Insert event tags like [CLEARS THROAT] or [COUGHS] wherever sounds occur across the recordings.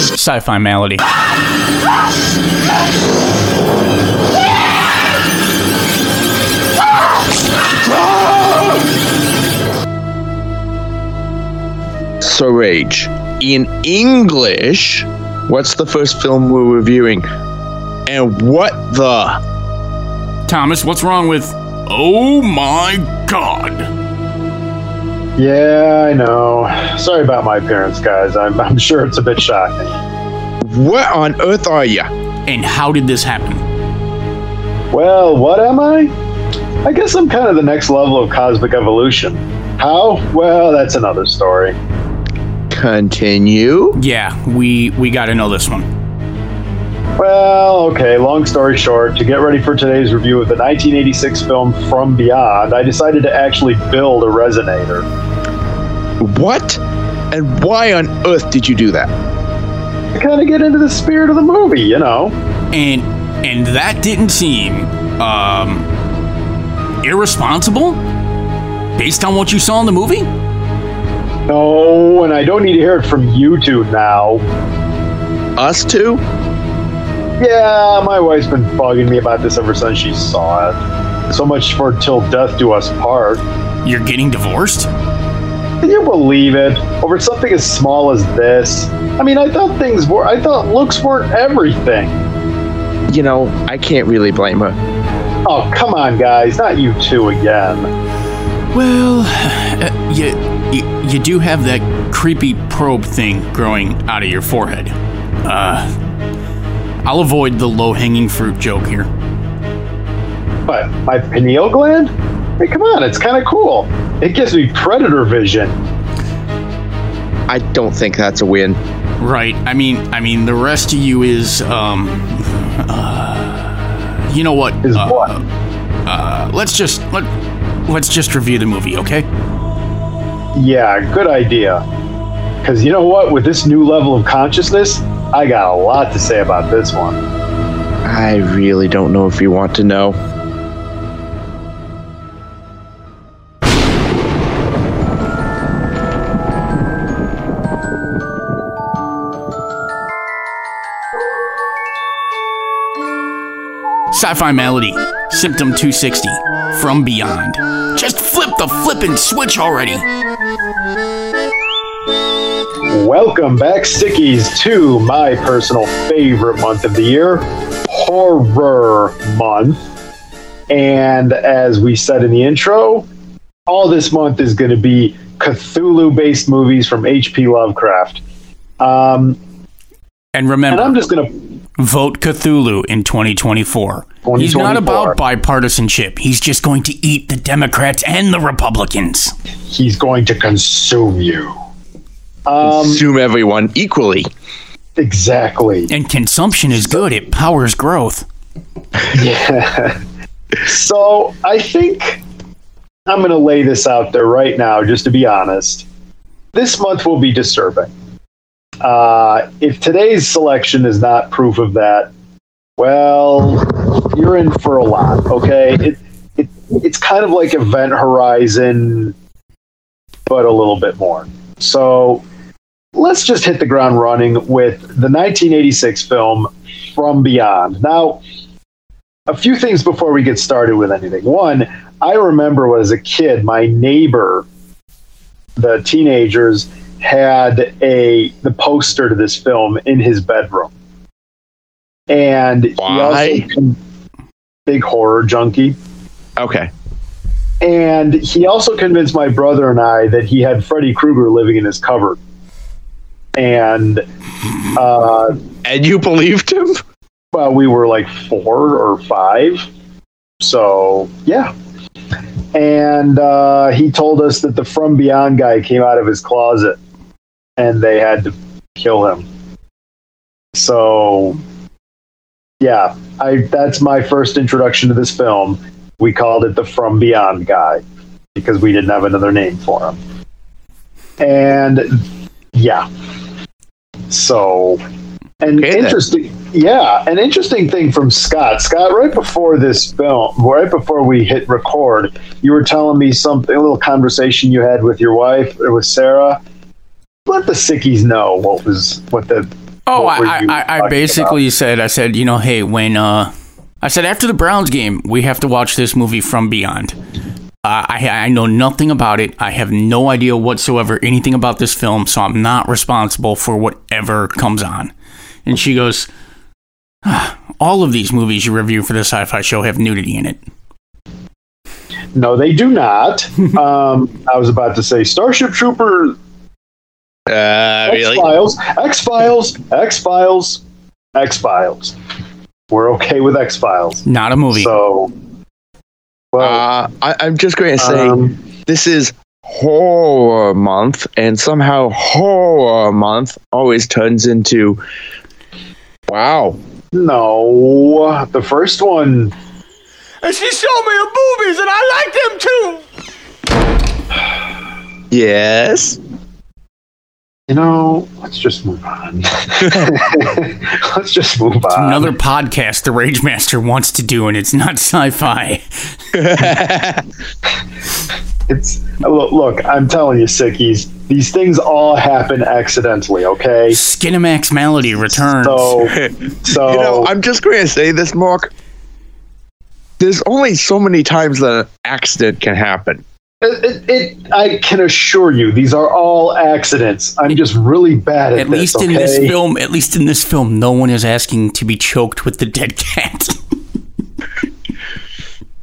Sci-fi malady. So, Rage, in English, what's the first film we're reviewing? And what the? Thomas, what's wrong with? Oh my God! Yeah, I know. Sorry about my parents, guys. I'm, I'm sure it's a bit shocking. What on earth are you? And how did this happen? Well, what am I? I guess I'm kind of the next level of cosmic evolution. How? Well, that's another story. Continue. Yeah, we we got to know this one. Well, okay, long story short, to get ready for today's review of the 1986 film From Beyond, I decided to actually build a resonator. What? And why on earth did you do that? To kind of get into the spirit of the movie, you know. And and that didn't seem um irresponsible based on what you saw in the movie? No, and I don't need to hear it from you two now. Us two? Yeah, my wife's been bugging me about this ever since she saw it. So much for till death do us part. You're getting divorced? Can you believe it? Over something as small as this? I mean, I thought things were, I thought looks weren't everything. You know, I can't really blame her. Oh, come on, guys, not you two again. Well, uh, you, you you do have that creepy probe thing growing out of your forehead. Uh, I'll avoid the low-hanging fruit joke here. What, my pineal gland? Hey, come on, it's kind of cool. It gives me predator vision. I don't think that's a win. Right. I mean, I mean, the rest of you is um, uh, you know what? Is uh, what? Uh, let's just let let's just review the movie, okay? Yeah, good idea. Because you know what? With this new level of consciousness, I got a lot to say about this one. I really don't know if you want to know. Sci-fi Malady, Symptom 260, From Beyond. Just flip the flippin' switch already. Welcome back, Stickies, to my personal favorite month of the year, Horror Month. And as we said in the intro, all this month is going to be Cthulhu based movies from H.P. Lovecraft. Um, And and remember, I'm just going to. Vote Cthulhu in 2024. He's not about bipartisanship. He's just going to eat the Democrats and the Republicans. He's going to consume you. Um, Consume everyone equally. exactly. And consumption is good. It powers growth. [LAUGHS] Yeah. so I think I'm going to lay this out there right now, just to be honest. This month will be disturbing. Uh, if today's selection is not proof of that, well, you're in for a lot. Okay, it, it it's kind of like Event Horizon, but a little bit more. So let's just hit the ground running with the 1986 film From Beyond. Now, a few things before we get started with anything. One, I remember when as a kid, my neighbor, the teenagers, had a the poster to this film in his bedroom, and he also big horror junkie. Okay. And he also convinced my brother and I that he had Freddy Krueger living in his cupboard. And uh, And you believed him? well, we were like four or five. So, yeah. And uh, he told us that the From Beyond guy came out of his closet and they had to kill him. So, yeah, I that's my first introduction to this film. We called it the From Beyond guy because we didn't have another name for him. And yeah. So, and Okay, then. interesting, yeah, an interesting thing from Scott. Scott, right before this film, right before we hit record, you were telling me something, a little conversation you had with your wife or with Sarah. Let the sickies know what was what the Oh, What I, I, I basically said, I said, you know, hey, when, uh, I said after the Browns game, we have to watch this movie from beyond. Uh, I, I know nothing about it. I have no idea whatsoever anything about this film, so I'm not responsible for whatever comes on. And she goes, "Ah, all of these movies you review for the sci-fi show have nudity in it. No, they do not. [LAUGHS] um, I was about to say Starship Trooper, Uh, X? Files, X Files, X Files, X Files. We're okay with X Files. Not a movie. So, well, Uh, I, I'm just going to say um, this is horror month, and somehow horror month always turns into wow. no, the first one. and she showed me her movies, and I like them too. Yes. You know, let's just move on. [LAUGHS] let's just move on. Another podcast the Rage Master wants to do, and it's not sci-fi. [LAUGHS] It's look, look, I'm telling you, sickies. These things all happen accidentally. Okay, Skinamax Malady returns. so [LAUGHS] so You know, I'm just going to say this, Mark. There's only so many times that an accident can happen. It, it, it, I can assure you, these are all accidents. I'm just really bad at, at this. least in this film, at least in this film, no one is asking to be choked with the dead cat. [LAUGHS]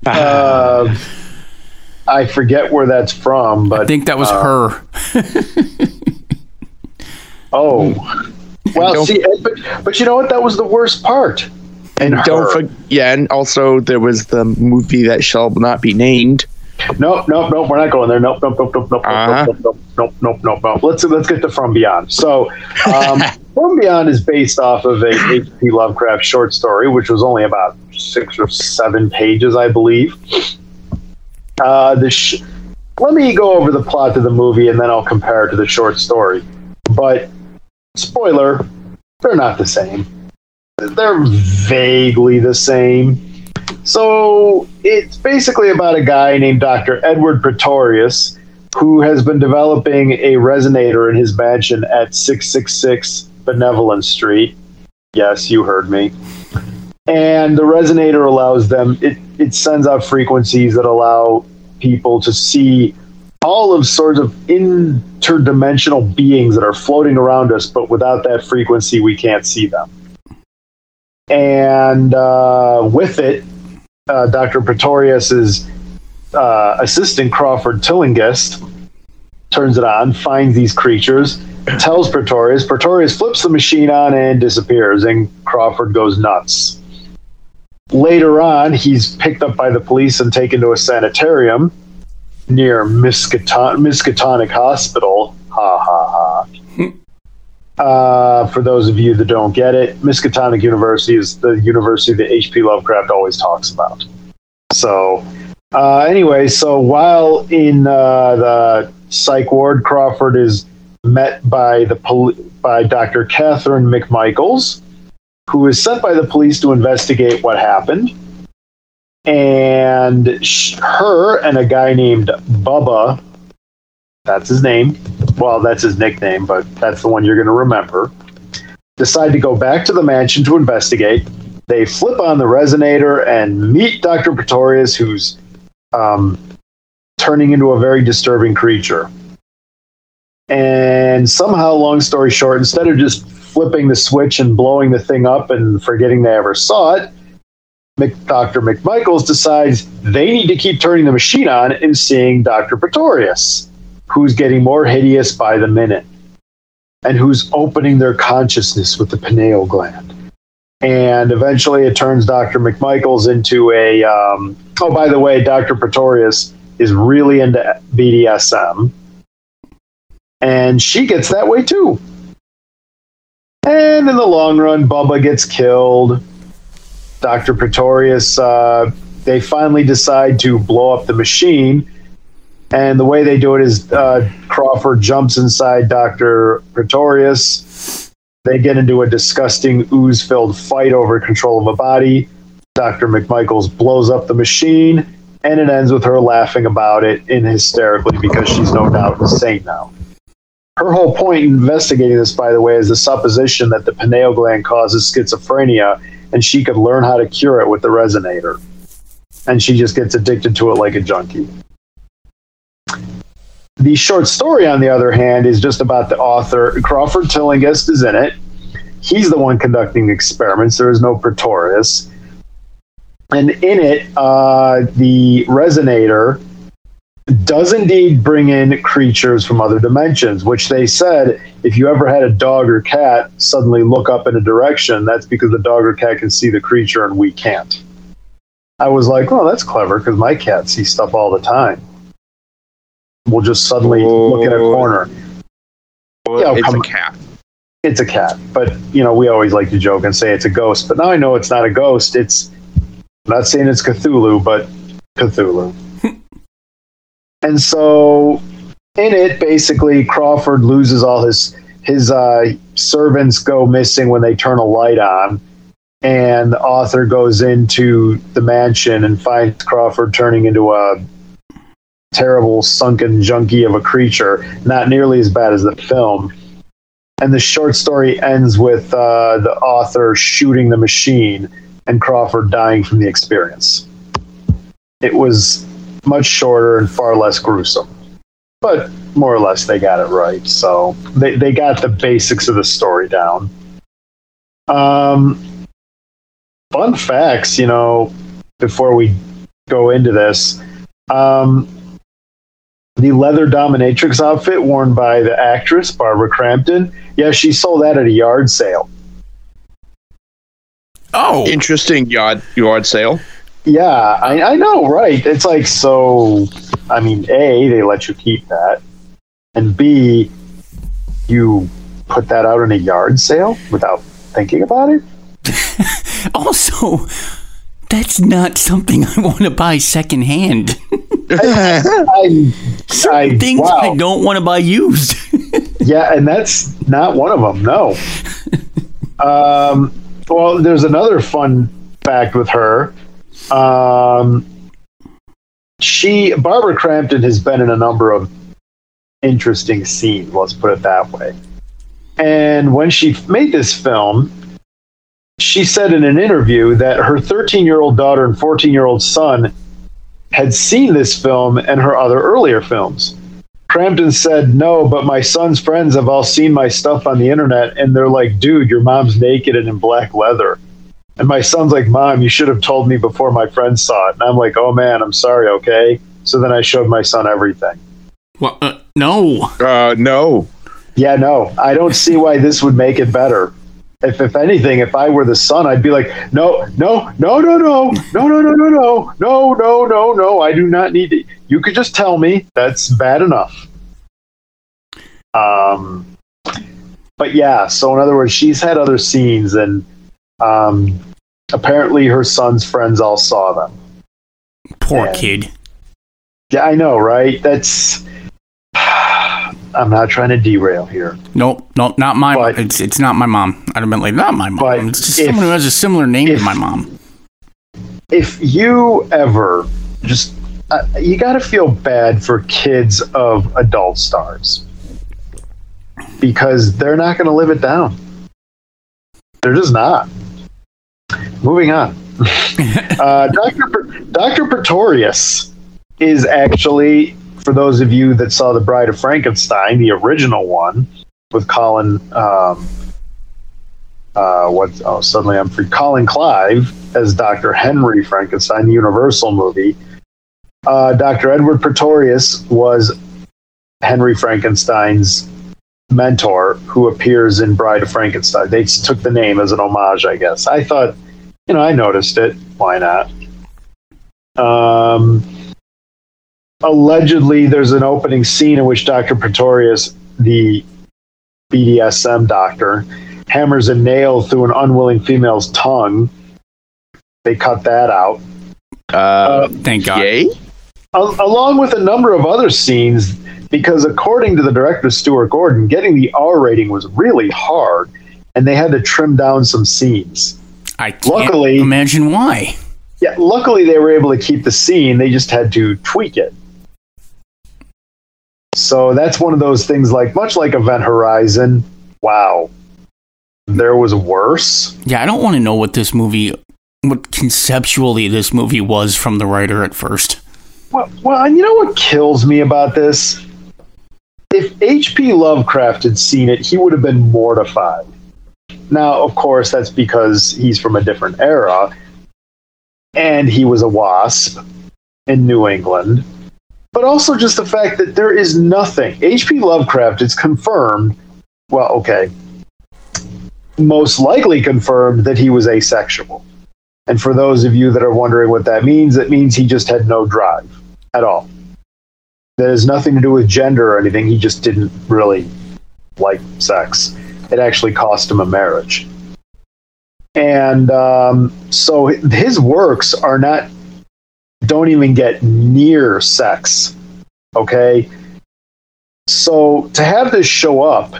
Uh, I forget where that's from, but I think that was uh, her. [LAUGHS] Oh, well, see, but, but you know what? That was the worst part. And Don't forget, yeah, and also there was the movie that shall not be named. Nope, nope, nope. We're not going there. Nope, nope, nope, nope, nope, Uh-huh. nope, nope, nope, nope, nope, nope. Let's let's get to From Beyond. So, um, [LAUGHS] From Beyond is based off of a H.P. Lovecraft short story, which was only about six or seven pages, I believe. Uh, the sh- let me go over the plot of the movie, and then I'll compare it to the short story. But spoiler, they're not the same. They're vaguely the same. So it's basically about a guy named Dr. Edward Pretorius who has been developing a resonator in his mansion at 666 Benevolent Street. Yes, you heard me. And the resonator allows them, it, it sends out frequencies that allow people to see all of sorts of interdimensional beings that are floating around us, but without that frequency, we can't see them. And uh, with it, uh, Dr. Pretorius's uh, assistant Crawford Tillingist turns it on, finds these creatures, tells Pretorius. Pretorius flips the machine on and disappears, and Crawford goes nuts. Later on, he's picked up by the police and taken to a sanitarium near Miskatonic Hospital. Uh, for those of you that don't get it, Miskatonic University is the university that H.P. Lovecraft always talks about. So, uh, anyway, so while in uh, the psych ward, Crawford is met by the poli- by Dr. Catherine McMichaels, who is sent by the police to investigate what happened. And sh- her and a guy named Bubba, that's his name. Well, that's his nickname, but that's the one you're going to remember. Decide to go back to the mansion to investigate. They flip on the resonator and meet Dr. Pretorius, who's um, turning into a very disturbing creature. And somehow, long story short, instead of just flipping the switch and blowing the thing up and forgetting they ever saw it, Dr. McMichaels decides they need to keep turning the machine on and seeing Dr. Pretorius, who's getting more hideous by the minute and who's opening their consciousness with the pineal gland. And eventually it turns Dr. McMichaels into a. Um, oh, by the way, Dr. Pretorius is really into BDSM. And she gets that way too. And in the long run, Bubba gets killed. Dr. Pretorius, uh, they finally decide to blow up the machine. And the way they do it is uh, Crawford jumps inside Dr. Pretorius. They get into a disgusting ooze filled fight over control of a body. Dr. McMichaels blows up the machine, and it ends with her laughing about it in hysterically because she's no doubt insane now. her whole point in investigating this, by the way, is the supposition that the pineal gland causes schizophrenia, and she could learn how to cure it with the resonator. And she just gets addicted to it like a junkie. The short story, on the other hand, is just about the author. Crawford Tillinghast is in it. He's the one conducting the experiments. There is no Pretorius. And in it, uh, the resonator does indeed bring in creatures from other dimensions, which they said if you ever had a dog or cat suddenly look up in a direction, that's because the dog or cat can see the creature and we can't. I was like, oh, that's clever because my cat sees stuff all the time. We'll just suddenly look in a corner. Well, Yeah, it's come- a cat. It's a cat, but you know we always like to joke and say it's a ghost. But now I know it's not a ghost. It's I'm not saying it's Cthulhu, but Cthulhu. [LAUGHS] and so in it, basically, Crawford loses all his his uh, servants go missing when they turn a light on, and the author goes into the mansion and finds Crawford turning into a terrible sunken junkie of a creature, not nearly as bad as the film. And the short story ends with uh, the author shooting the machine and Crawford dying from the experience. It was much shorter and far less gruesome, but more or less they got it right. So they, they got the basics of the story down. Um, fun facts, you know, before we go into this. Um, the leather dominatrix outfit worn by the actress Barbara Crampton. Yeah, she sold that at a yard sale. Oh, Interesting yard yard sale. Yeah, I, I know, right? It's like so. I mean, a they let you keep that, and b you put that out in a yard sale without thinking about it. [LAUGHS] also, that's not something I want to buy secondhand. [LAUGHS] I, I Things wow. I don't want to buy used. [LAUGHS] Yeah, and that's not one of them. No. um, well, there's another fun fact with her. Um, she Barbara Crampton has been in a number of interesting scenes. Let's put it that way. And when she made this film, she said in an interview that her 13 year old daughter and 14 year old son had seen this film and her other earlier films. Crampton said, No, but my son's friends have all seen my stuff on the internet and they're like, Dude, your mom's naked and in black leather. And my son's like, Mom, you should have told me before my friends saw it. And I'm like, Oh man, I'm sorry, okay? So then I showed my son everything. well, uh, no. Uh, no. Yeah, no, I don't see why this would make it better. If, if anything, if I were the son, I'd be like, no, no, no, no, no, no, no, no, no, no, no, no, no, no. I do not need to. You could just tell me that's bad enough. Um, but yeah. So in other words, she's had other scenes, and um, apparently her son's friends all saw them. Poor Yeah. kid. Yeah, I know, right? That's. I'm not trying to derail here. Nope, nope, not my. But- it's it's not my mom. I'd have been like, not my mom. It's just if- someone who has a similar name if- to my mom. if you ever just uh, you got to feel bad for kids of adult stars because they're not going to live it down they're just not moving on [LAUGHS] uh, dr dr pretorius is actually for those of you that saw the bride of frankenstein the original one with colin um, uh, what? Oh, suddenly I'm free. Colin Clive as Dr. Henry Frankenstein, the Universal movie. Uh, Dr. Edward Pretorius was Henry Frankenstein's mentor, who appears in Bride of Frankenstein. They took the name as an homage, I guess. I thought, you know, I noticed it. Why not? Um, allegedly, there's an opening scene in which Dr. Pretorius, the BDSM doctor, hammers a nail through an unwilling female's tongue. They cut that out. Uh, Thank God. yay. Along with a number of other scenes, because according to the director Stuart Gordon, getting the R rating was really hard, and they had to trim down some scenes. I can't Luckily- imagine why. Yeah, luckily they were able to keep the scene. They just had to tweak it. So that's one of those things like much like Event Horizon, wow. There was worse. Yeah, I don't want to know what this movie, what conceptually this movie was from the writer at first. Well, well, and you know what kills me about this? If H.P. Lovecraft had seen it, he would have been mortified. Now, of course, that's because he's from a different era, and he was a wasp in New England. But also just the fact that there is nothing. H.P. Lovecraft is confirmed. Well, okay. Most likely confirmed that he was asexual. And for those of you that are wondering what that means, it means he just had no drive at all. That has nothing to do with gender or anything. He just didn't really like sex. It actually cost him a marriage. And um, so his works are not, don't even get near sex. Okay. So to have this show up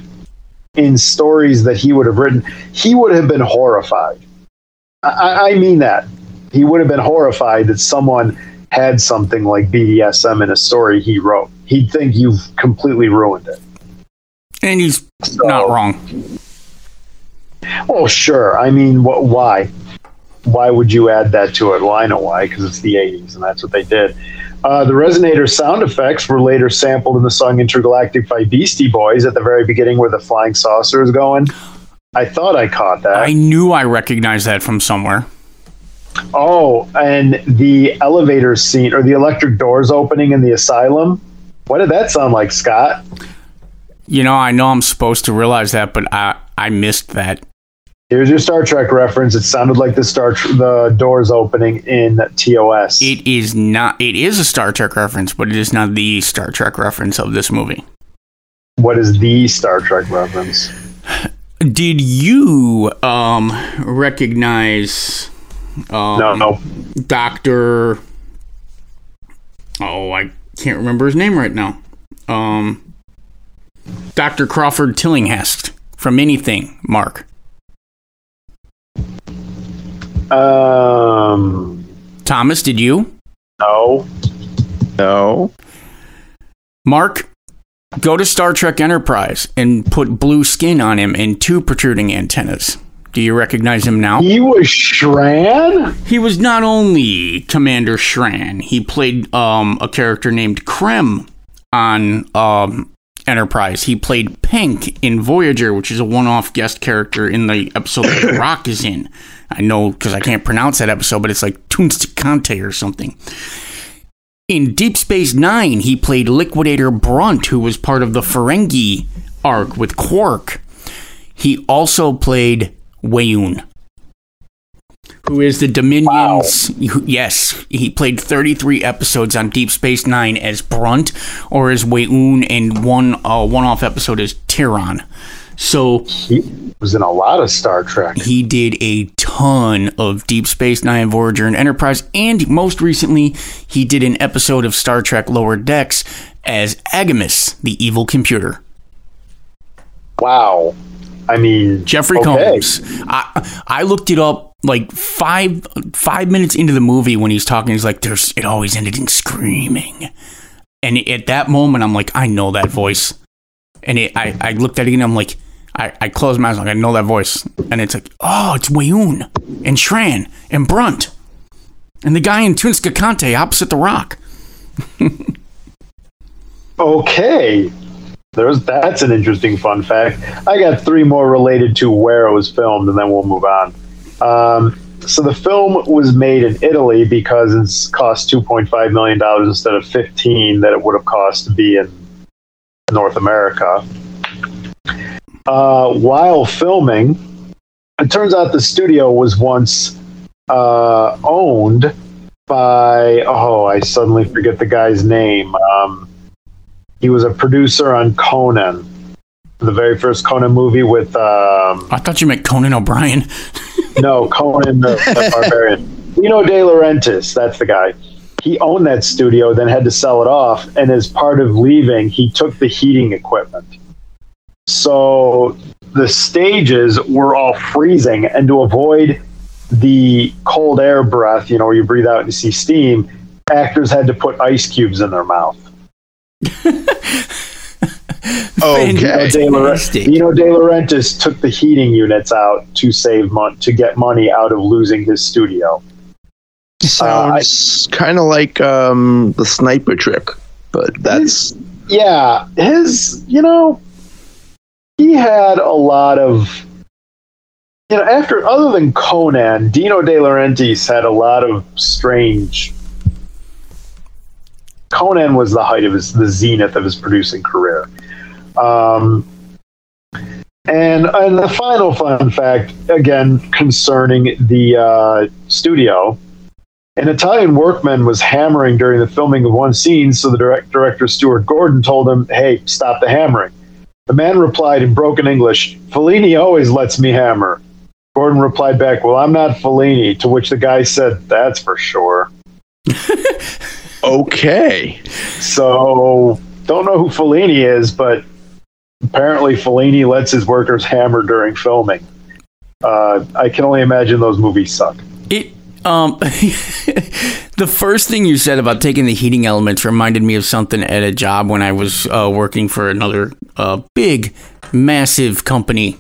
in stories that he would have written, he would have been horrified. I, I mean that. He would have been horrified that someone had something like BDSM in a story he wrote. He'd think you've completely ruined it. And he's so, not wrong. Oh, sure. I mean, wh- why? Why would you add that to it? Well, I know why, because it's the 80s and that's what they did. Uh, the resonator sound effects were later sampled in the song Intergalactic by Beastie Boys at the very beginning where the flying saucer is going. I thought I caught that. I knew I recognized that from somewhere. Oh, and the elevator scene or the electric doors opening in the asylum. What did that sound like, Scott? You know, I know I'm supposed to realize that, but I I missed that. Here's your Star Trek reference. It sounded like the Star the doors opening in TOS. It is not. It is a Star Trek reference, but it is not the Star Trek reference of this movie. What is the Star Trek reference? [SIGHS] Did you um recognize um, no, no. Doctor. Oh, I can't remember his name right now. Um, Doctor Crawford Tillinghast from anything. Mark. Um. Thomas, did you? No. No. Mark, go to Star Trek Enterprise and put blue skin on him and two protruding antennas. Do you recognize him now? He was Shran? He was not only Commander Shran, he played um, a character named Krem on um, Enterprise. He played Penk in Voyager, which is a one off guest character in the episode that [COUGHS] Rock is in. I know because I can't pronounce that episode, but it's like Tunste or something. In Deep Space Nine, he played Liquidator Brunt, who was part of the Ferengi arc with Quark. He also played Weyoun, who is the Dominion's. Wow. Yes, he played 33 episodes on Deep Space Nine as Brunt, or as Weyoun, and one uh, one-off episode as Tiron. So he was in a lot of Star Trek. He did a ton of Deep Space Nine, Voyager, and Enterprise, and most recently, he did an episode of Star Trek Lower Decks as Agimus, the evil computer. Wow. I mean, Jeffrey okay. Combs. I I looked it up like five five minutes into the movie when he's talking. He's like, "There's it always ended in screaming," and at that moment, I'm like, I know that voice. And it, I I looked at it and I'm like, I I closed my eyes like I know that voice, and it's like, oh, it's Weyoun and Shran and Brunt, and the guy in Tunska Kante opposite the Rock. [LAUGHS] okay. There's that's an interesting fun fact. I got three more related to where it was filmed, and then we'll move on. Um, so the film was made in Italy because it's cost 2.5 million dollars instead of 15 that it would have cost to be in North America. Uh, while filming, it turns out the studio was once uh, owned by oh, I suddenly forget the guy's name. Um, he was a producer on Conan, the very first Conan movie with. Um, I thought you meant Conan O'Brien. [LAUGHS] no, Conan the, the Barbarian. Dino De Laurentiis, that's the guy. He owned that studio, then had to sell it off, and as part of leaving, he took the heating equipment. So the stages were all freezing, and to avoid the cold air breath, you know, where you breathe out and you see steam, actors had to put ice cubes in their mouth. [LAUGHS] Okay. De Laurent- Fantastic. Dino De Laurentiis took the heating units out to save money to get money out of losing his studio. Sounds kind of like um, the sniper trick, but that's Yeah, his you know he had a lot of you know after other than Conan, Dino De Laurentiis had a lot of strange. Conan was the height of his the zenith of his producing career. Um, and and the final fun fact again concerning the uh, studio. An Italian workman was hammering during the filming of one scene, so the direct, director Stuart Gordon told him, "Hey, stop the hammering." The man replied in broken English, "Fellini always lets me hammer." Gordon replied back, "Well, I'm not Fellini." To which the guy said, "That's for sure." [LAUGHS] okay. So don't know who Fellini is, but apparently Fellini lets his workers hammer during filming. Uh, I can only imagine those movies suck. It um [LAUGHS] the first thing you said about taking the heating elements reminded me of something at a job when I was uh, working for another uh, big, massive company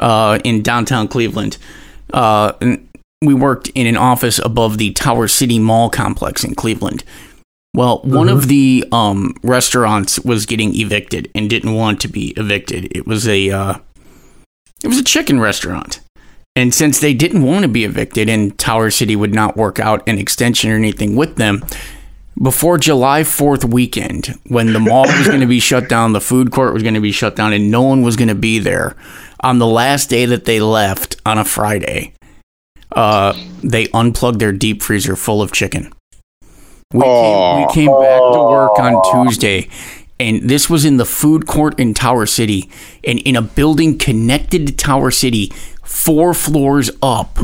uh, in downtown Cleveland. Uh, we worked in an office above the Tower City Mall complex in Cleveland. Well, one of the um, restaurants was getting evicted and didn't want to be evicted. It was a uh, it was a chicken restaurant. And since they didn't want to be evicted and Tower City would not work out an extension or anything with them, before July 4th weekend, when the mall was going to be shut down, the food court was going to be shut down, and no one was going to be there, on the last day that they left on a Friday, uh, they unplugged their deep freezer full of chicken. We came, we came back to work on Tuesday, and this was in the food court in Tower City, and in a building connected to Tower City, four floors up.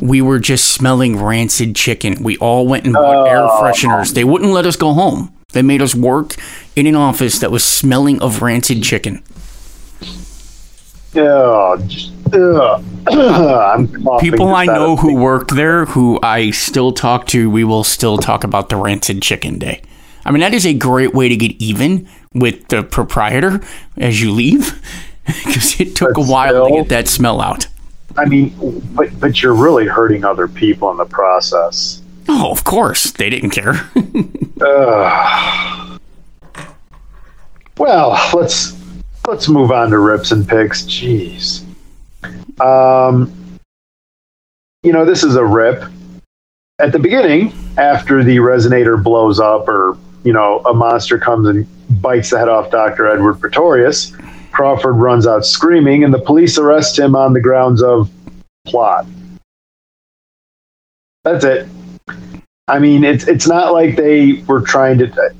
We were just smelling rancid chicken. We all went and bought air oh. fresheners. They wouldn't let us go home. They made us work in an office that was smelling of rancid chicken. Oh, just, ugh. [CLEARS THROAT] People I know who work there, who I still talk to, we will still talk about the rancid chicken day. I mean, that is a great way to get even with the proprietor as you leave, [LAUGHS] because it took But a while to get that smell out. I mean, but but you're really hurting other people in the process. Oh, of course, they didn't care. [LAUGHS] Ugh. Well, let's let's move on to rips and picks. Jeez. Um, you know, this is a rip. At the beginning, after the resonator blows up, or you know, a monster comes and bites the head off Doctor Edward Pretorius, Crawford runs out screaming, and the police arrest him on the grounds of plot. That's it. I mean, it's it's not like they were trying to.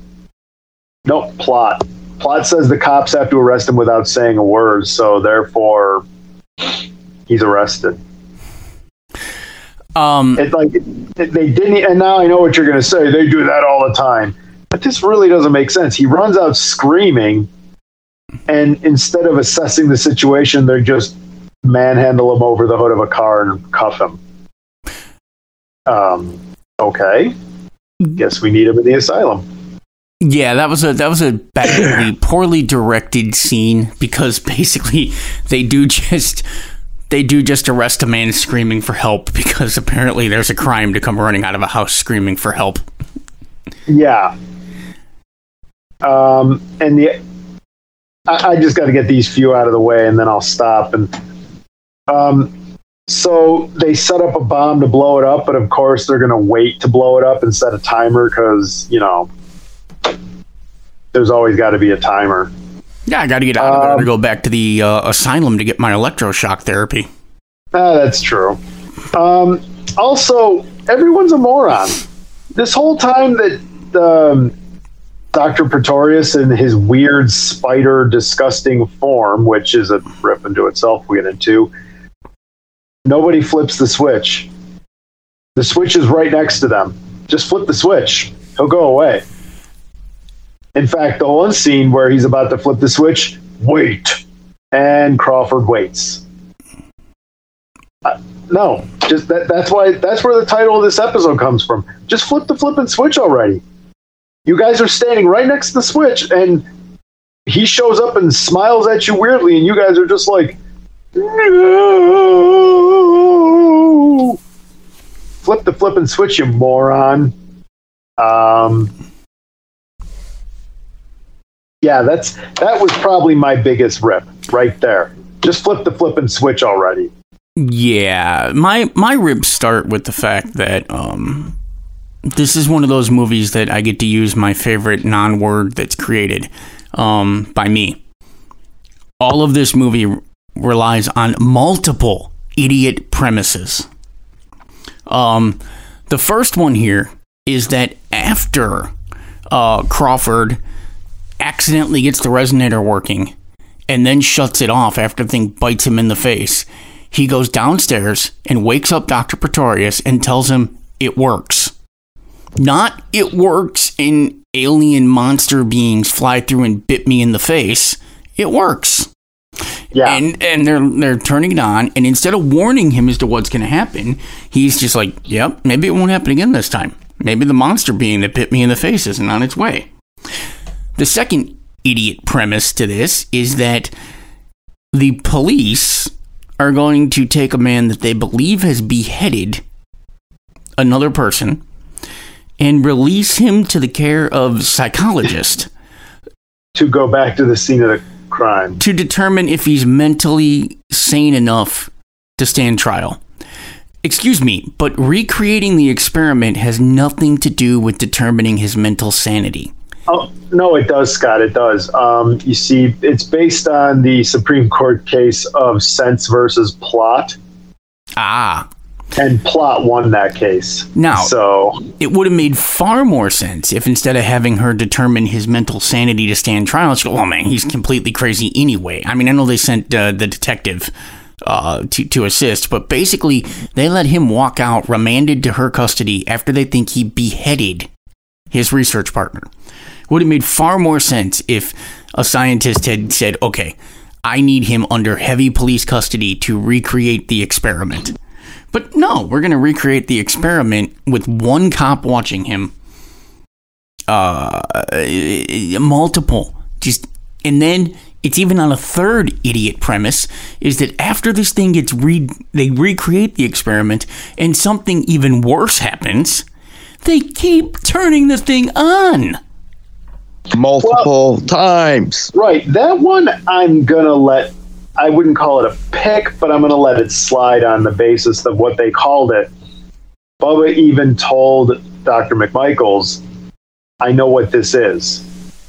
No plot. Plot says the cops have to arrest him without saying a word, so therefore, he's arrested. Um, It's like it, they didn't. And now I know what you're going to say. They do that all the time, but this really doesn't make sense. He runs out screaming, and instead of assessing the situation, they're just manhandle him over the hood of a car and cuff him. Um. Okay. Guess we need him in the asylum. Yeah, that was a that was a badly, [CLEARS THROAT] poorly directed scene because basically they do just they do just arrest a man screaming for help because apparently there's a crime to come running out of a house screaming for help. Yeah. Um, and the I, I just got to get these few out of the way, and then I'll stop. And um, so they set up a bomb to blow it up, but of course they're going to wait to blow it up and set a timer because you know there's always got to be a timer. Yeah, I got to get out of there Um, to go back to the uh, asylum to get my electroshock therapy. Ah, that's true. Um, also, everyone's a moron. This whole time that um, Dr. Pretorius in his weird spider, disgusting form, which is a rip into itself, we get into, nobody flips the switch. The switch is right next to them. Just flip the switch. He'll go away. In fact, the one scene where he's about to flip the switch, wait. And Crawford waits. Uh, no, just that, that's why that's where the title of this episode comes from. Just flip the flipping switch already. You guys are standing right next to the switch, and he shows up and smiles at you weirdly, and you guys are just like, no. Flip the flip and switch, you moron. Um, yeah, that's that was probably my biggest rip right there. Just flip the flip and switch already. Yeah, my my ribs start with the fact that um, this is one of those movies that I get to use my favorite non-word that's created um, by me. All of this movie relies on multiple idiot premises. Um, the first one here is that after uh, Crawford accidentally gets the resonator working and then shuts it off after the thing bites him in the face, he goes downstairs and wakes up Dr. Pretorius and tells him it works. Not it works and alien monster beings fly through and bit me in the face. It works. Yeah. And and they're they're turning it on, and instead of warning him as to what's going to happen, he's just like, "Yep, maybe it won't happen again this time. Maybe the monster being that bit me in the face isn't on its way." The second idiot premise to this is that the police are going to take a man that they believe has beheaded another person and release him to the care of psychologist to go back to the scene of the crime. to determine if he's mentally sane enough to stand trial. Excuse me, but recreating the experiment has nothing to do with determining his mental sanity. Oh no, it does, Scott. It does. Um, you see, it's based on the Supreme Court case of sense versus plot, Ah, and plot won that case. Now- so it would have made far more sense if instead of having her determine his mental sanity to stand trial, she go, "Oh man, he's completely crazy anyway." I mean, I know they sent uh, the detective uh, to to assist, but basically they let him walk out remanded to her custody after they think he beheaded his research partner. Would have made far more sense if a scientist had said, "Okay, I need him under heavy police custody to recreate the experiment." But no, we're going to recreate the experiment with one cop watching him. Uh, multiple. Just and then it's even on a third idiot premise is that after this thing gets re they recreate the experiment and something even worse happens, they keep turning the thing on. multiple times. right, that one I'm gonna let. I wouldn't call it a pick, but I'm gonna let it slide on the basis of what they called it. Bubba even told Dr. McMichaels, "I know what this is.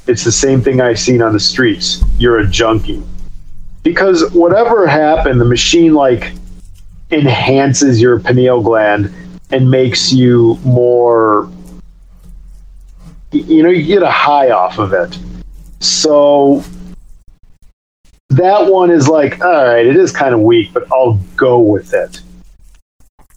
It's the same thing I've seen on the streets. You're a junkie." Because whatever happened, the machine like enhances your pineal gland and makes you more you know you get a high off of it so that one is like all right it is kind of weak but i'll go with it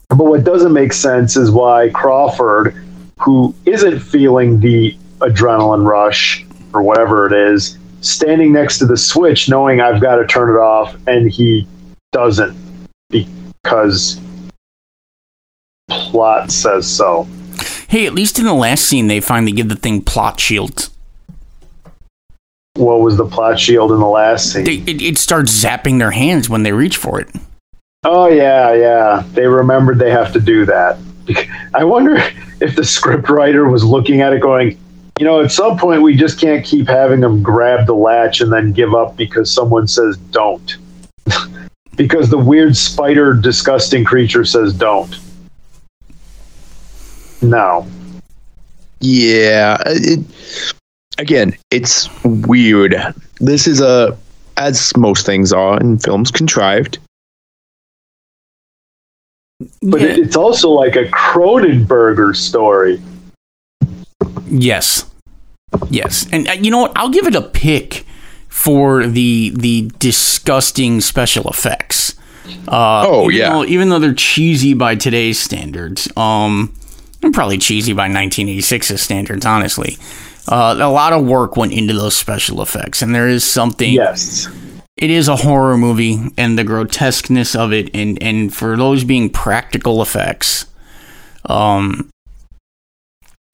but what doesn't make sense is why crawford who isn't feeling the adrenaline rush or whatever it is standing next to the switch knowing i've got to turn it off and he doesn't because plot says so Hey, at least in the last scene, they finally give the thing plot shields. What was the plot shield in the last scene They, it, it starts zapping their hands when they reach for it. Oh yeah, yeah. They remembered they have to do that. [LAUGHS] I wonder if the script writer was looking at it going, you know, at some point we just can't keep having them grab the latch and then give up because someone says don't. [LAUGHS] because the weird spider disgusting creature says don't. No. Yeah. It, again, it's weird. This is a, as most things are in films, contrived. But Yeah. it's also like a Cronenberger story. Yes. Yes. And uh, you know what? I'll give it a pick for the the disgusting special effects. Uh, Oh, even yeah. Though, even though they're cheesy by today's standards, um, they're probably cheesy by 1986's standards. Honestly, uh, a lot of work went into those special effects, and there is something. Yes. It is a horror movie, and the grotesqueness of it, and and for those being practical effects, um,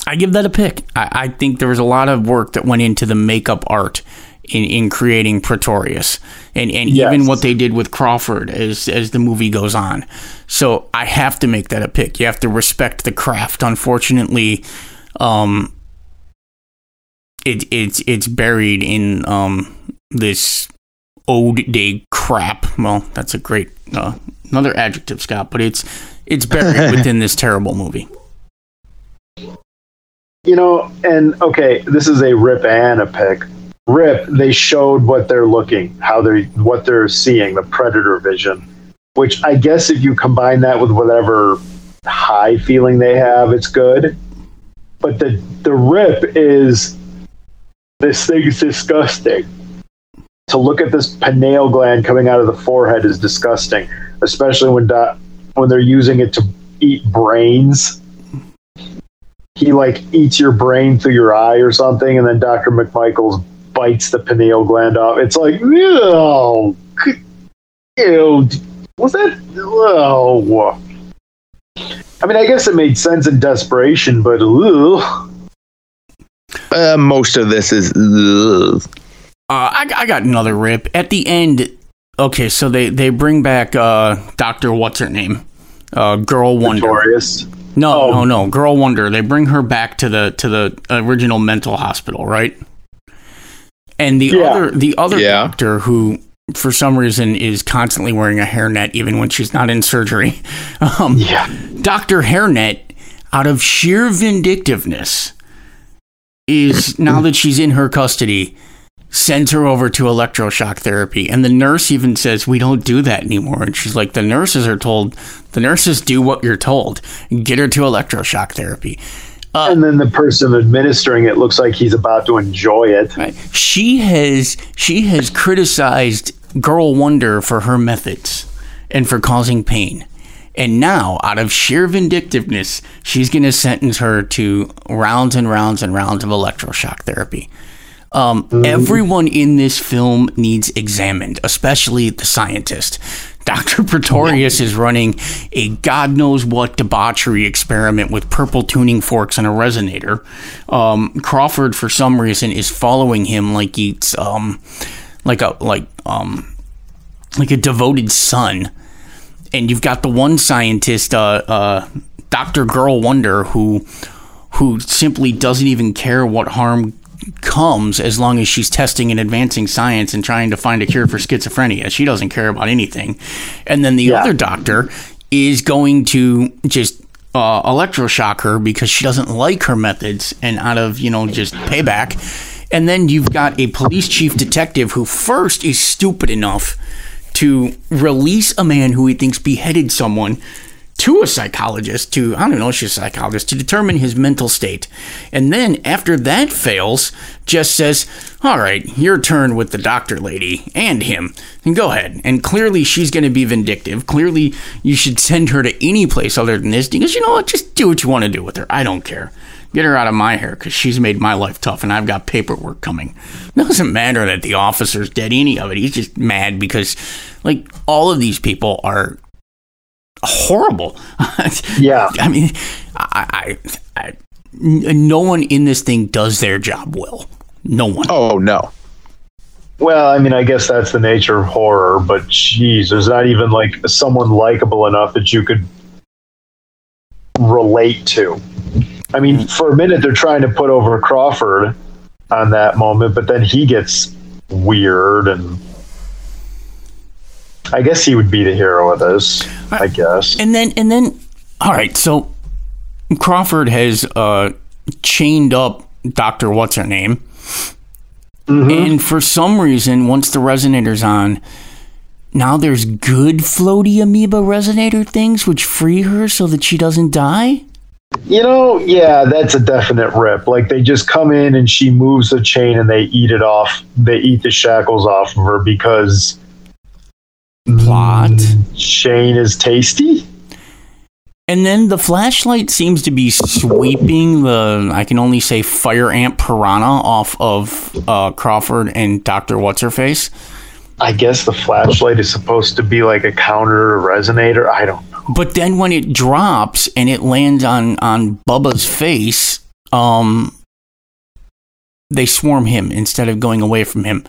I give that a pick. I, I think there was a lot of work that went into the makeup art in, in creating Pretorius, and and Yes. even what they did with Crawford as as the movie goes on. So I have to make that a pick. You have to respect the craft. Unfortunately, um, it it's it's buried in um this ode day crap. Well, that's a great uh, another adjective, Scott, but it's it's buried [LAUGHS] within this terrible movie. You know, and okay, this is a rip and a pick. Rip, they showed what they're looking, how they're what they're seeing, the predator vision. Which I guess if you combine that with whatever high feeling they have, it's good. But the the rip is this thing's disgusting. To look at this pineal gland coming out of the forehead is disgusting, especially when do- when they're using it to eat brains he like eats your brain through your eye or something, and then Dr. McMichaels bites the pineal gland off. It's like, ew, ew, was that? Oh, I mean, I guess it made sense in desperation, but ugh. Uh, most of this is. ugh. Uh, I, I got another rip at the end. Okay, so they they bring back uh, Doctor What's her name, uh, Girl Wonder. Notorious. No, Oh. no, no, Girl Wonder. They bring her back to the to the original mental hospital, right? And the Yeah. other the other Yeah. doctor who for some reason is constantly wearing a hairnet even when she's not in surgery. [LAUGHS] Um, Yeah. Dr. Hairnet, out of sheer vindictiveness, is now that she's in her custody, sends her over to electroshock therapy. And the nurse even says, We don't do that anymore. And she's like, The nurses are told, the nurses do what you're told. Get her to electroshock therapy. Uh, and then the person administering it looks like he's about to enjoy it. Right. She has she has criticized Girl Wonder for her methods and for causing pain. And now, out of sheer vindictiveness, she's going to sentence her to rounds and rounds and rounds of electroshock therapy. Um, Everyone in this film needs examined, especially the scientist. Dr. [LAUGHS] Pretorius is running a God knows what debauchery experiment with purple tuning forks and a resonator. Um, Crawford, for some reason, is following him like he's um, like a like um, like a devoted son. And you've got the one scientist, uh, uh, Dr. Girl Wonder, who who simply doesn't even care what harm comes as long as she's testing and advancing science and trying to find a cure for schizophrenia. She doesn't care about anything. And then the Yeah. other doctor is going to just uh, electroshock her because she doesn't like her methods and out of, you know, just payback. And then you've got a police chief detective who first is stupid enough to release a man who he thinks beheaded someone to a psychologist to I don't know, she's a psychologist to determine his mental state. And then after that fails, just says, "All right, your turn with the doctor lady and him. And go ahead." And clearly she's going to be vindictive. Clearly you should send her to any place other than this because you know what? Just do what you want to do with her. I don't care. Get her out of my hair because she's made my life tough and I've got paperwork coming. It [LAUGHS] doesn't matter that the officer's dead, any of it. He's just mad because, like, all of these people are horrible. [LAUGHS] Yeah. I mean, I, I, I, no one in this thing does their job well. No one. Oh no. Well, I mean, I guess that's the nature of horror, but geez, there's not even like someone likable enough that you could relate to. I mean, for a minute, they're trying to put over Crawford on that moment, but then he gets weird, and I guess he would be the hero of this. I guess. And then, and then, all right. So Crawford has uh, chained up Doctor What's her name, and for some reason, once the resonator's on, now there's good floaty amoeba resonator things which free her so that she doesn't die. You know, yeah, that's a definite rip. Like they just come in and she moves the chain and they eat it off. They eat the shackles off of her because Plot. Shane is tasty. And then the flashlight seems to be sweeping the, I can only say, fire ant piranha off of uh, Crawford and Dr. What's Her Face. I guess the flashlight is supposed to be like a counter resonator. I don't know. But then when it drops and it lands on, on Bubba's face, um, they swarm him instead of going away from him.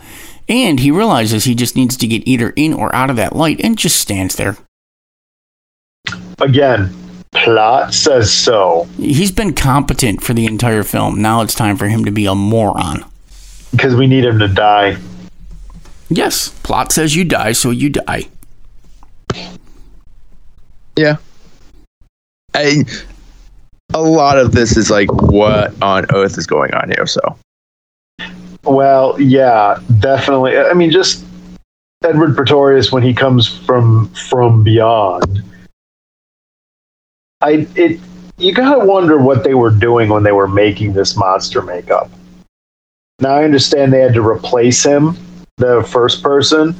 And he realizes he just needs to get either in or out of that light and just stands there. Again, plot says so. He's been competent for the entire film. Now it's time for him to be a moron. Because we need him to die. Yes, plot says you die, so you die. Yeah. I, a lot of this is like, what on earth is going on here? So, Well, yeah, definitely. I mean, just Edward Pretorius when he comes from from beyond. I it you gotta wonder what they were doing when they were making this monster makeup. Now I understand they had to replace him, the first person,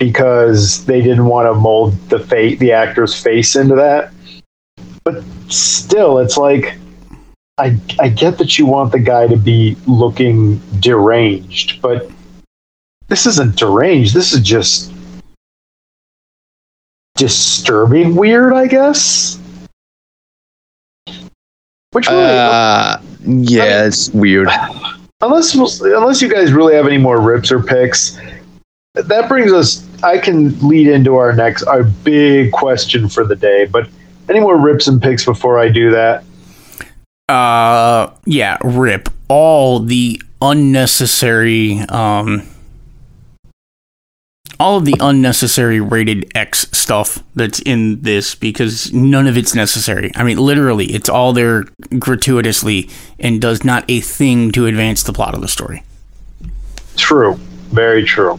because they didn't want to mold the fate the actor's face into that. But still, it's like I I get that you want the guy to be looking deranged, but this isn't deranged. This is just disturbing weird, I guess. Which really, uh, yeah, it's weird. unless unless you guys really have any more rips or picks, that brings us. I can lead into our next our big question for the day. But any more rips and picks before I do that? Uh, yeah, rip all the unnecessary, um, all of the unnecessary rated X stuff that's in this because none of it's necessary. I mean, literally, it's all there gratuitously and does not a thing to advance the plot of the story. True, very true.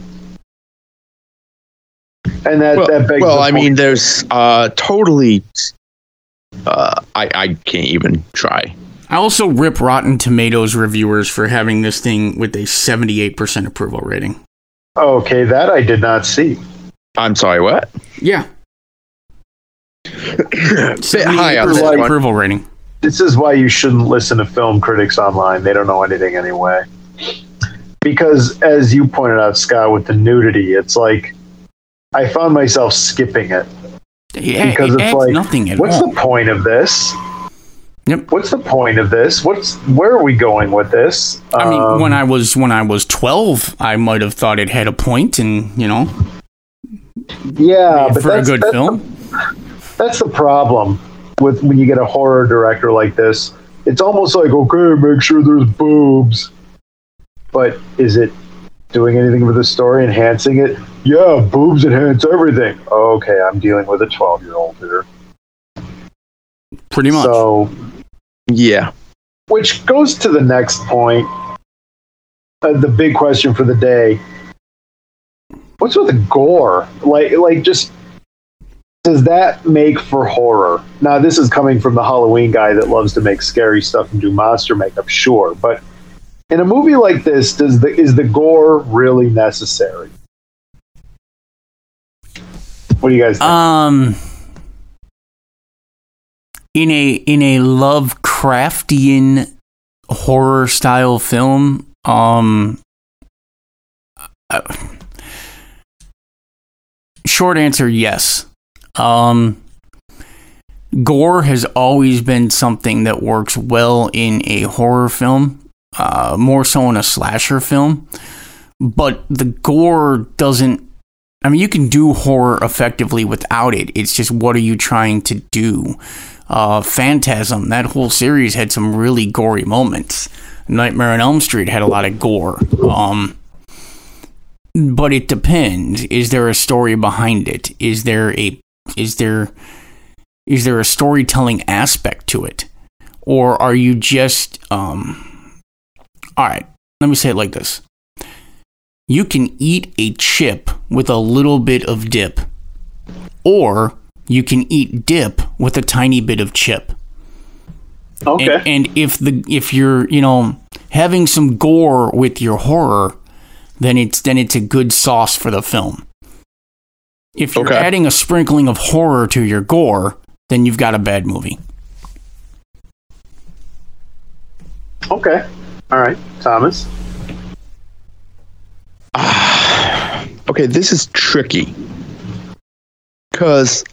And that well, that begs well the I point- mean, there's uh, totally. Uh, I I can't even try. I also rip Rotten Tomatoes reviewers for having this thing with a 78% approval rating. okay, that I did not see. I'm sorry. What? Yeah. [COUGHS] Bit high on 78% one. approval rating. this is why you shouldn't listen to film critics online. They don't know anything anyway. Because as you pointed out, Scott, with the nudity, it's like I found myself skipping it. Yeah, Because it it's adds like, nothing at What's all. the point of this? Yep. What's the point of this? What's where are we going with this? I mean, Um, when I was when I was twelve, I might have thought it had a point, and you know, yeah, but for a good that's film. The, that's the problem with when you get a horror director like this. It's almost like okay, make sure there's boobs, but is it doing anything with the story, enhancing it? Yeah, boobs enhance everything. Okay, I'm dealing with a 12 year old here. Pretty much. So, Yeah. which goes to the next point. Uh, the big question for the day: What's with the gore? Like, like just does that make for horror? Now, this is coming from the Halloween guy that loves to make scary stuff and do monster makeup, sure, but in a movie like this, does the is the gore really necessary? What do you guys think? Um, in a in a Lovecraftian horror style film, um, uh, short answer yes. Um, gore has always been something that works well in a horror film, uh, more so in a slasher film. But the gore doesn't I mean, you can do horror effectively without it. It's just what are you trying to do? Uh, Phantasm, that whole series had some really gory moments. Nightmare on Elm Street had a lot of gore. Um, but it depends. Is there a story behind it? Is there a is there is there a storytelling aspect to it, or are you just um? All right, let me say it like this you can eat a chip with a little bit of dip, or you can eat dip with a tiny bit of chip. okay, And, and if the if you're you know having some gore with your horror, then it's then it's a good sauce for the film. If you're Okay. adding a sprinkling of horror to your gore, then you've got a bad movie. okay, all right, Thomas. Ah, okay, this is tricky. Because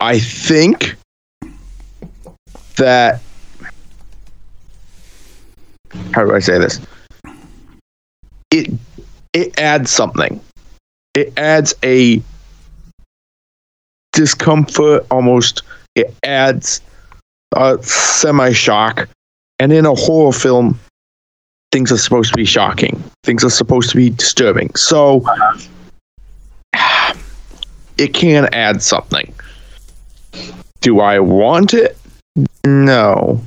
I think that. How do I say this? it it adds something. It adds a discomfort almost. It adds a semi shock. And in a horror film, things are supposed to be shocking. Things are supposed to be disturbing. So [SIGHS] it can add something. Do I want it? No.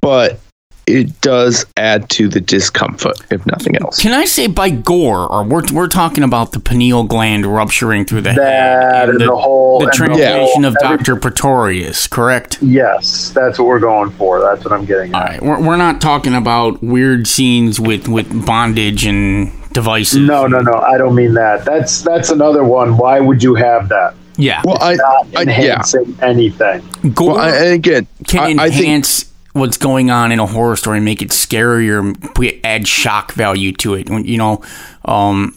But it does add to the discomfort, if nothing else. Can I say by gore, or we're, we're talking about the pineal gland rupturing through the That head and the, the whole- the translation whole- of Doctor Pretorius, correct? Yes, that's what we're going for. That's what I'm getting All at. right, we're, we're not talking about weird scenes with with bondage and devices. No, no, no. I don't mean that. That's that's another one. Why would you have that? Yeah, Well, I, Not I yeah. enhancing anything. gore Well, I, again, can I, I think enhance what's going on in a horror story, and make it scarier, put- add shock value to it. You know, um,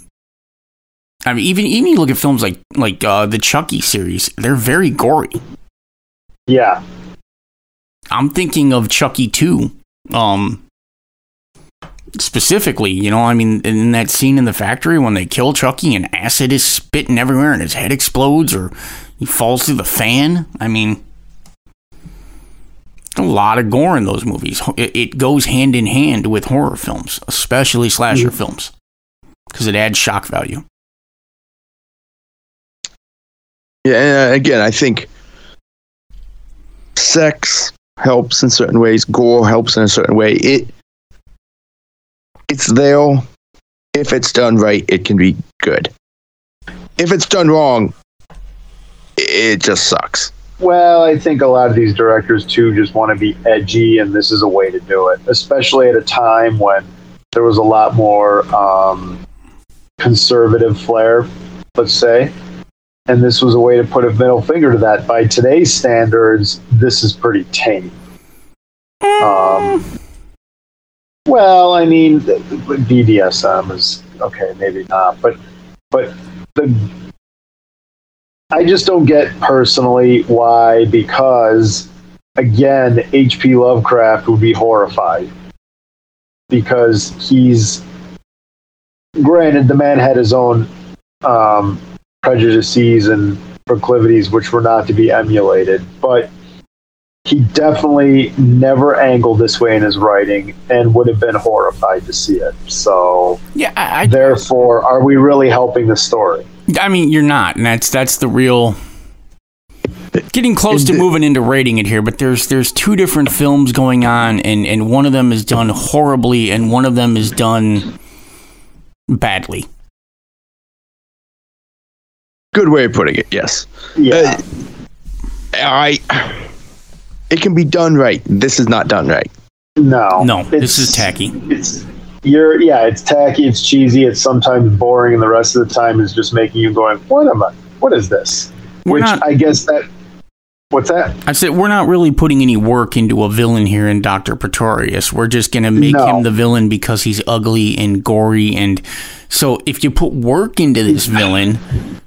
I mean, even even you look at films like like uh, the Chucky series, they're very gory. Yeah. I'm thinking of Chucky 2. Um specifically, you know, I mean in that scene in the factory when they kill Chucky and acid is spitting everywhere and his head explodes or he falls through the fan. I mean a lot of gore in those movies. It, it goes hand in hand with horror films, especially slasher films, because it adds shock value. Yeah, and uh, again, I think sex helps in certain ways. Gore helps in a certain way. It it's there. If it's done right, it can be good. If it's done wrong, it just sucks. Well, I think a lot of these directors too just want to be edgy, and this is a way to do it, especially at a time when there was a lot more um, conservative flair, let's say. And this was a way to put a middle finger to that. By today's standards, this is pretty tame. Um, well, I mean, BDSM is okay, maybe not, but but the I just don't get personally why, because again, H.P. Lovecraft would be horrified because he's granted the man had his own um, prejudices and proclivities which were not to be emulated, but he definitely never angled this way in his writing and would have been horrified to see it. So, Yeah, I, I therefore, are we really helping the story? I mean, you're not, and that's that's the real. Getting close to moving into rating it here, but there's there's two different films going on, and and one of them is done horribly, and one of them is done badly. Good way of putting it. Yes. Yeah. Uh, I. It can be done right. This is not done right. no. No, this is tacky. it's you're yeah it's tacky it's cheesy it's sometimes boring and the rest of the time is just making you going what am i what is this We're which not- i guess that what's that I said we're not really putting any work into a villain here in Doctor Pretorius. We're just gonna make No. him the villain because he's ugly and gory, and so if you put work into this villain,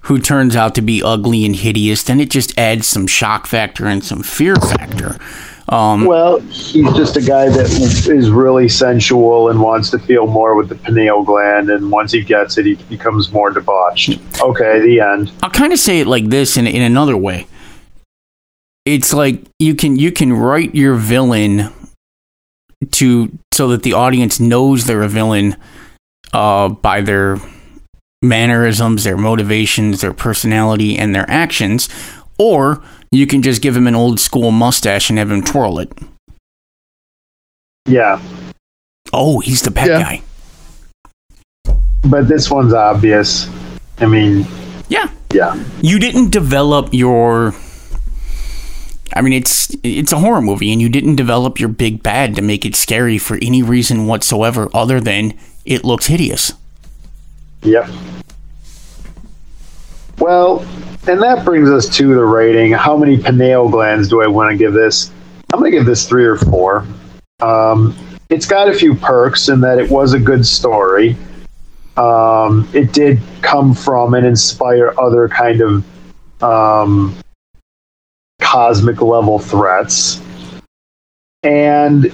who turns out to be ugly and hideous, then it just adds some shock factor and some fear factor. Um, well he's just a guy that is really sensual and wants to feel more with the pineal gland and once he gets it he becomes more debauched okay the end I'll kind of say it like this in in another way. It's like you can you can write your villain to so that the audience knows they're a villain uh, by their mannerisms, their motivations, their personality, and their actions, or you can just give him an old school mustache and have him twirl it. yeah Oh, he's the bad Yeah. guy. but this one's obvious i mean Yeah, yeah you didn't develop your I mean it's it's a horror movie and you didn't develop your big bad to make it scary for any reason whatsoever other than it looks hideous. Yep. Well, and that brings us to the rating. How many pineal glands do I want to give this? I'm going to give this three or four. Um, it's got a few perks in that it was a good story. Um, it did come from and inspire other kind of um, cosmic level threats. And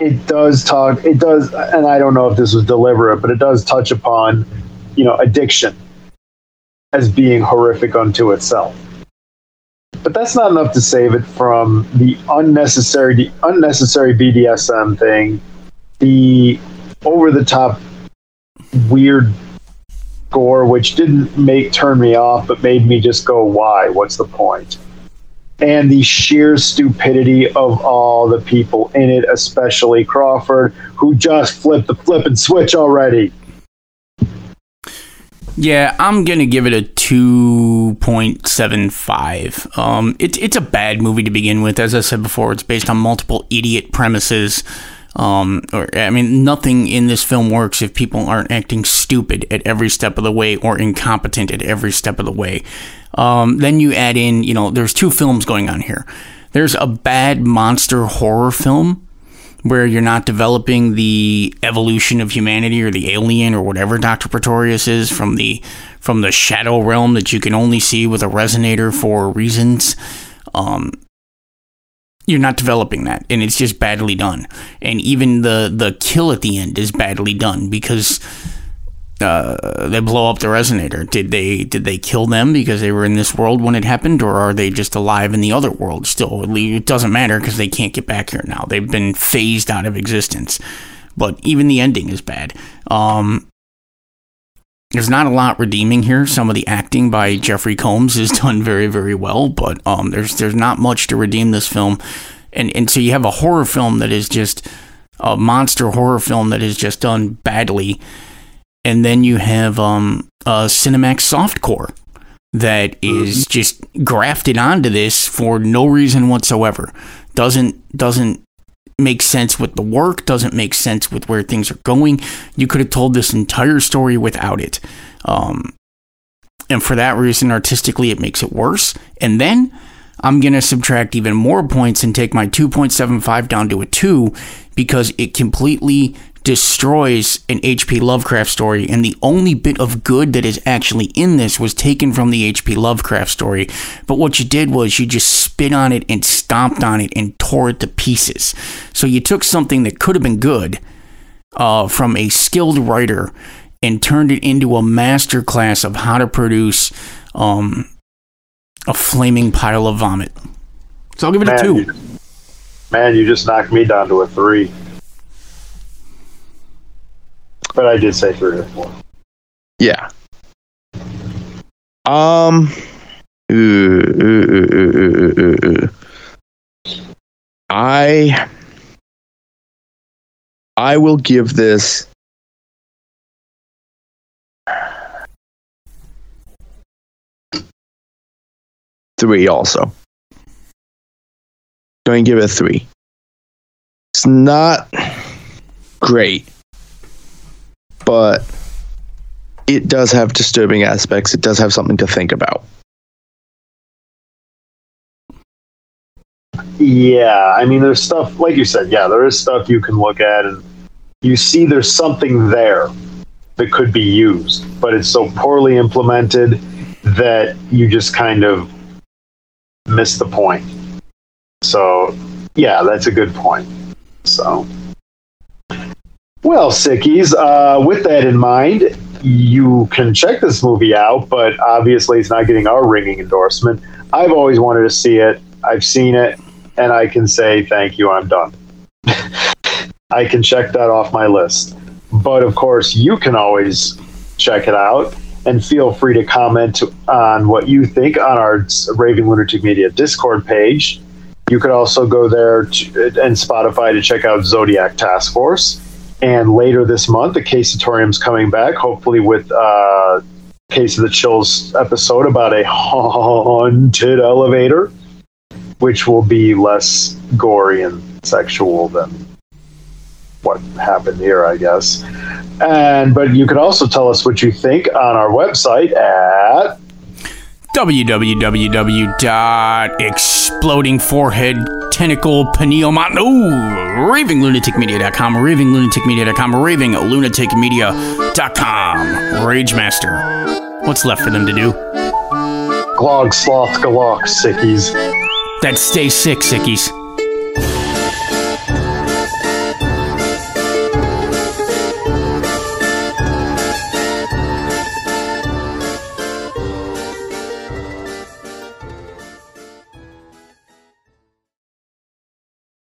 it does talk. It does, and I don't know if this was deliberate, but it does touch upon, you know, addiction as being horrific unto itself. But that's not enough to save it from the unnecessary, the unnecessary BDSM thing, the over the top weird gore, which didn't make turn me off, but made me just go, "Why? What's the point?" And the sheer stupidity of all the people in it, especially Crawford, who just flipped the flip and switch already. Yeah, I'm gonna give it a two point seven five. Um, it's it's a bad movie to begin with. As I said before, it's based on multiple idiot premises. Um, or I mean, nothing in this film works if people aren't acting stupid at every step of the way or incompetent at every step of the way. Um, then you add in, you know, there's two films going on here. There's a bad monster horror film where you're not developing the evolution of humanity or the alien or whatever Dr. Pretorius is from the from the shadow realm that you can only see with a resonator for reasons. Um, you're not developing that and it's just badly done and even the the kill at the end is badly done because uh, they blow up the resonator. Did they did they kill them because they were in this world when it happened or are they just alive in the other world still? It doesn't matter because they can't get back here now. They've been phased out of existence. But even the ending is bad. Um, there's not a lot redeeming here. Some of the acting by Jeffrey Combs is [LAUGHS] done very, very well, but um, there's there's not much to redeem this film, and and so you have a horror film that is just a monster horror film that is just done badly, and then you have um, a Cinemax softcore that is just grafted onto this for no reason whatsoever. Doesn't doesn't make sense with the work, doesn't make sense with where things are going. You could have told this entire story without it. Um, and for that reason, artistically, it makes it worse. And then I'm going to subtract even more points and take my 2.75 down to a 2 because it completely destroys an H.P. Lovecraft story, and the only bit of good that is actually in this was taken from the H.P. Lovecraft story. But what you did was you just spit on it and stomped on it and tore it to pieces. So you took something that could have been good uh, from a skilled writer and turned it into a masterclass of how to produce um, a flaming pile of vomit. So I'll give it Man, a two. you- man, you just knocked me down to a three. But I did say three or four. Yeah. Um. ooh, ooh, ooh, ooh, ooh, ooh, ooh. I. I will give this. Three also. Going to give it a three. It's not great, but it does have disturbing aspects. It does have something to think about. Yeah, I mean, there's stuff, like you said, yeah, there is stuff you can look at and you see there's something there that could be used, but it's so poorly implemented that you just kind of miss the point. So, yeah, that's a good point. So, well, sickies, uh, with that in mind, you can check this movie out, but obviously it's not getting our ringing endorsement. I've always wanted to see it. I've seen it, and I can say thank you. I'm done. [LAUGHS] I can check that off my list. But of course, you can always check it out and feel free to comment on what you think on our Raving Lunatic Media Discord page. You could also go there to, and Spotify to check out Zodiac Task Force. And later this month, the Casatorium's coming back, hopefully with uh, Case of the Chills episode about a [LAUGHS] haunted elevator, which will be less gory and sexual than what happened here, I guess. And but you can also tell us what you think on our website at www.explodingforeheadtentaclepneumon no ravinglunaticmedia.com ravinglunaticmedia.com ravinglunaticmedia.com rage master what's left for them to do Glog Sloth Galok Sickies. that stay sick sickies